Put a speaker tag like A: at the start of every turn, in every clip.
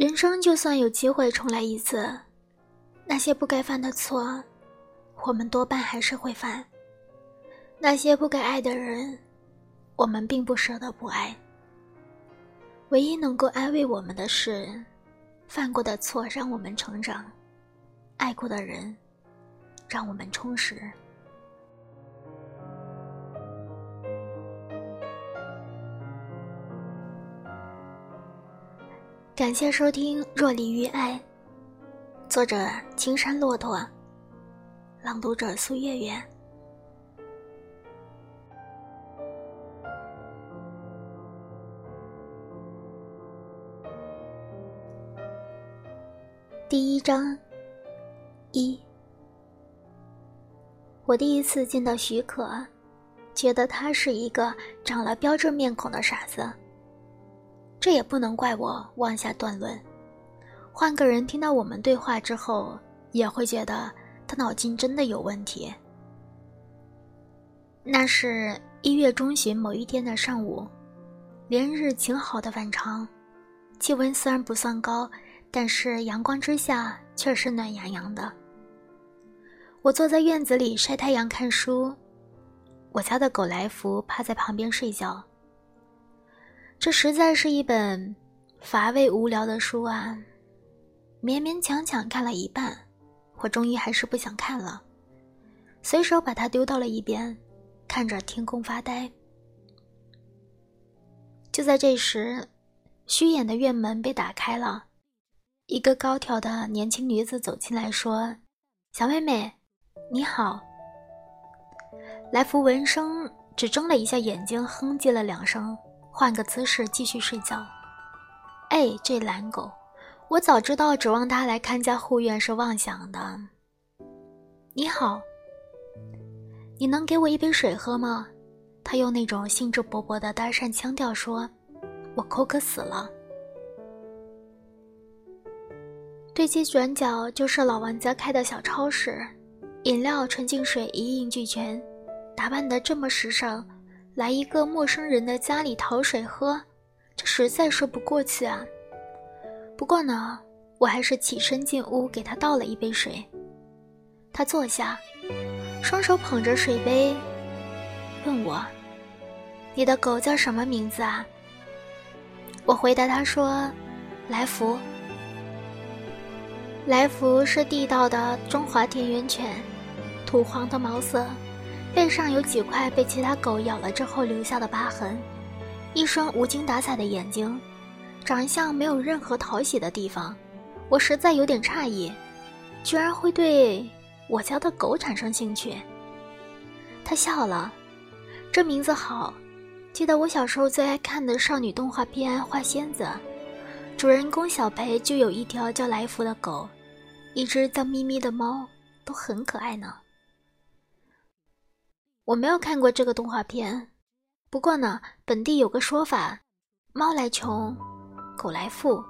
A: 人生就算有机会重来一次，那些不该犯的错，我们多半还是会犯；那些不该爱的人，我们并不舍得不爱。唯一能够安慰我们的是，犯过的错让我们成长，爱过的人让我们充实。感谢收听《若离于爱》，作者青山骆驼，朗读者苏月月。第一章一，我第一次见到许可，觉得他是一个长了标志面孔的傻子。这也不能怪我妄下断论，换个人听到我们对话之后，也会觉得他脑筋真的有问题。那是一月中旬某一天的上午，连日晴好的反常，气温虽然不算高，但是阳光之下却是暖洋洋的。我坐在院子里晒太阳看书，我家的狗来福趴在旁边睡觉。这实在是一本乏味无聊的书啊！勉勉强强看了一半，我终于还是不想看了，随手把它丢到了一边，看着天空发呆。就在这时，虚掩的院门被打开了，一个高挑的年轻女子走进来说：“小妹妹，你好。”来福闻声，只睁了一下眼睛，哼唧了两声。换个姿势继续睡觉。哎，这懒狗，我早知道指望它来看家护院是妄想的。你好，你能给我一杯水喝吗？他用那种兴致勃勃的搭讪腔调说：“我口渴死了。”对街转角就是老王家开的小超市，饮料、纯净水一应俱全，打扮的这么时尚。来一个陌生人的家里讨水喝，这实在说不过去啊。不过呢，我还是起身进屋给他倒了一杯水。他坐下，双手捧着水杯，问我：“你的狗叫什么名字啊？”我回答他说：“来福。”来福是地道的中华田园犬，土黄的毛色。背上有几块被其他狗咬了之后留下的疤痕，一双无精打采的眼睛，长相没有任何讨喜的地方，我实在有点诧异，居然会对我家的狗产生兴趣。他笑了，这名字好，记得我小时候最爱看的少女动画片《花仙子》，主人公小培就有一条叫来福的狗，一只叫咪咪的猫，都很可爱呢。我没有看过这个动画片，不过呢，本地有个说法，猫来穷，狗来富，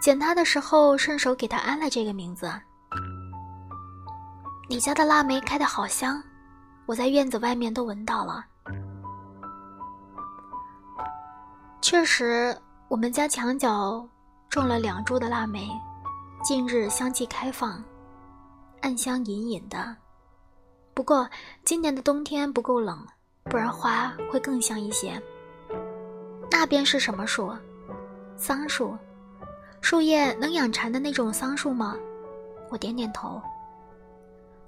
A: 捡它的时候顺手给它安了这个名字。你家的腊梅开的好香，我在院子外面都闻到了。确实，我们家墙角种了两株的腊梅，近日香气开放，暗香隐隐的。不过今年的冬天不够冷，不然花会更香一些。那边是什么树？桑树，树叶能养蝉的那种桑树吗？我点点头。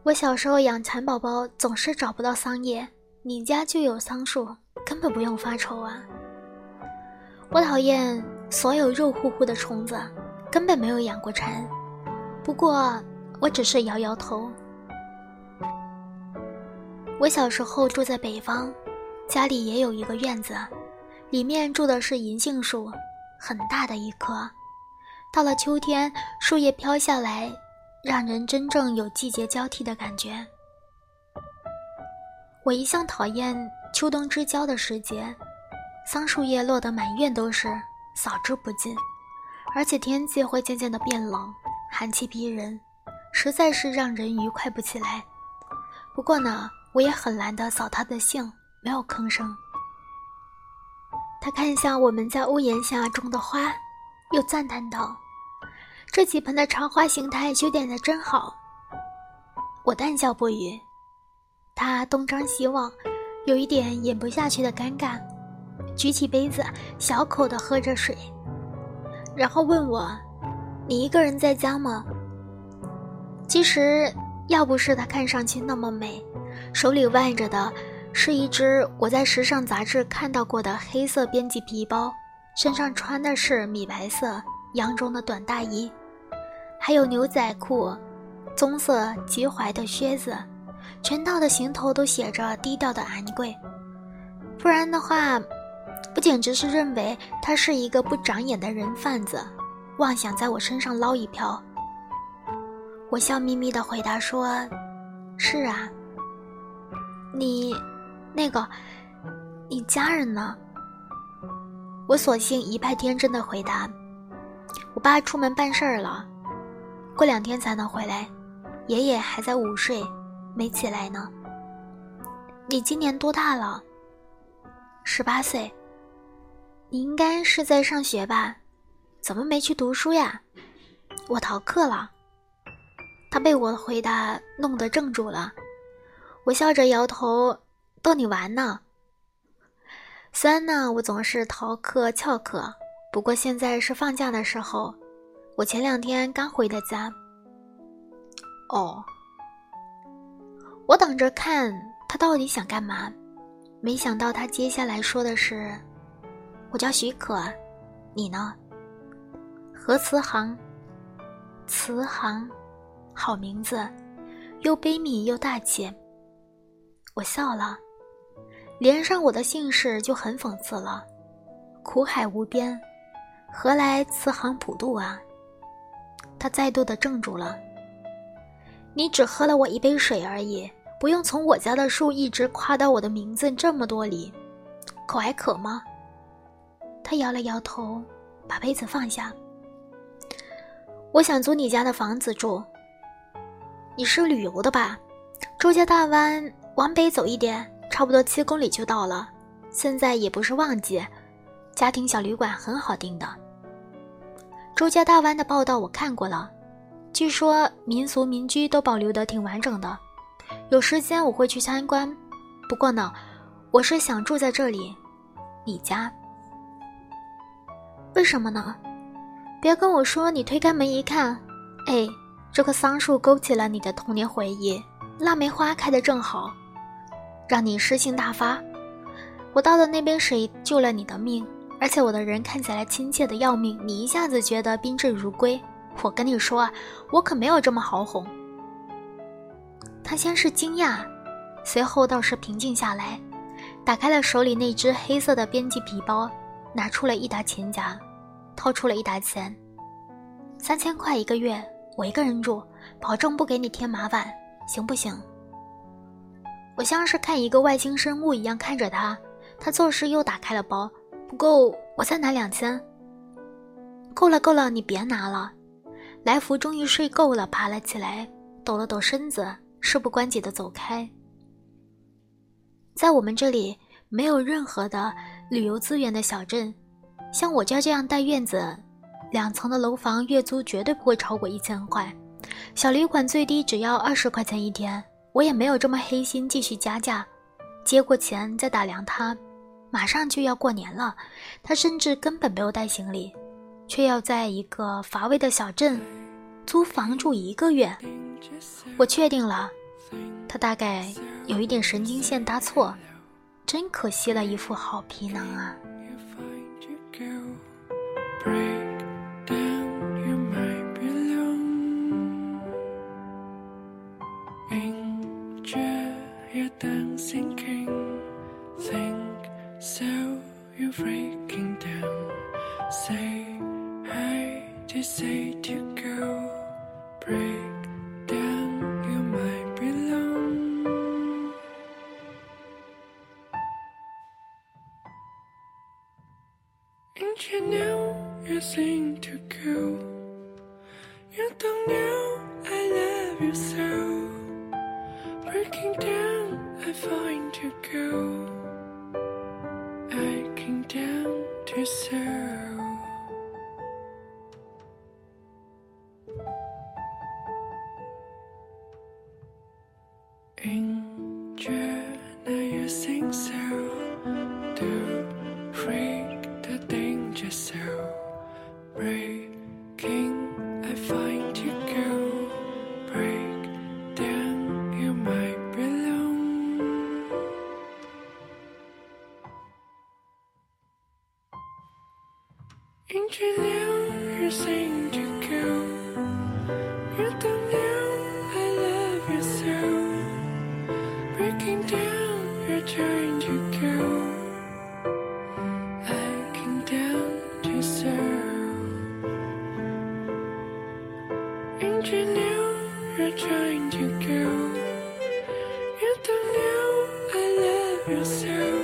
A: 我小时候养蚕宝宝总是找不到桑叶，你家就有桑树，根本不用发愁啊。我讨厌所有肉乎乎的虫子，根本没有养过蚕。不过我只是摇摇头。我小时候住在北方，家里也有一个院子，里面住的是银杏树，很大的一棵。到了秋天，树叶飘下来，让人真正有季节交替的感觉。我一向讨厌秋冬之交的时节，桑树叶落得满院都是，扫之不尽，而且天气会渐渐的变冷，寒气逼人，实在是让人愉快不起来。不过呢。我也很懒得扫他的兴，没有吭声。他看向我们在屋檐下种的花，又赞叹道：“这几盆的长花形态修剪的真好。我淡笑不语，他东张西望，有一点咽不下去的尴尬，举起杯子小口的喝着水，然后问我：“你一个人在家吗？”其实，要不是她看上去那么美，手里腕着的是一只我在时尚杂志看到过的黑色编辑皮包，身上穿的是米白色洋绒的短大衣，还有牛仔裤。棕色及踝的靴子，全套的行头都写着低调的昂贵。不然的话，不简直是认为他是一个不长眼的人贩子，妄想在我身上捞一票。我笑眯眯的回答说：“是啊，你，那个，你家人呢？”我索性一派天真的回答：“我爸出门办事儿了，过两天才能回来。”爷爷还在午睡，没起来呢。你今年多大了？十八岁。你应该是在上学吧？怎么没去读书呀？我逃课了。他被我的回答弄得怔住了。我笑着摇头，逗你玩呢。虽然呢，我总是逃课翘课，不过现在是放假的时候。我前两天刚回的家。哦，我等着看他到底想干嘛，没想到他接下来说的是：“我叫许可，你呢？”何慈航，慈航，好名字，又悲悯又大气。我笑了，连上我的姓氏就很讽刺了，苦海无边，何来慈航普渡啊？他再度的怔住了。你只喝了我一杯水而已，不用从我家的树一直夸到我的名字这么多里，口还渴吗？他摇了摇头，把杯子放下。我想租你家的房子住。你是旅游的吧？周家大湾往北走一点，差不多七公里就到了。现在也不是旺季，家庭小旅馆很好订的。周家大湾的报道我看过了。据说民俗民居都保留的挺完整的，有时间我会去参观。不过呢，我是想住在这里，你家。为什么呢？别跟我说你推开门一看，哎，这棵桑树勾起了你的童年回忆，腊梅花开得正好，让你诗兴大发。我倒的那杯水救了你的命，而且我的人看起来亲切的要命，你一下子觉得宾至如归。我跟你说啊，我可没有这么好哄。他先是惊讶，随后倒是平静下来，打开了手里那只黑色的编辑皮包，拿出了一沓钱夹，掏出了一沓钱，三千块一个月，我一个人住，保证不给你添麻烦，行不行？我像是看一个外星生物一样看着他，他做事又打开了包，不够，我再拿两千。够了，够了，你别拿了。来福终于睡够了，爬了起来，抖了抖身子，事不关己的走开。在我们这里没有任何的旅游资源的小镇，像我家这样带院子、两层的楼房，月租绝对不会超过一千块。小旅馆最低只要二十块钱一天，我也没有这么黑心继续加价。接过钱再打量他，马上就要过年了，他甚至根本没有带行李。却要在一个乏味的小镇租房住一个月，我确定了，他大概有一点神经线搭错，真可惜了一副好皮囊啊。
B: down, sinking, think so you're breaking down. Say I just say to go, break down,
A: you might belong. And you know you're seem to go. You don't know I love you so, breaking down. I find you girl I came down to serve.
B: In June I you sing so. Do saying to go? You don't know I love you so. Breaking down, you're trying to go. You're trying to go? You don't know I love you so.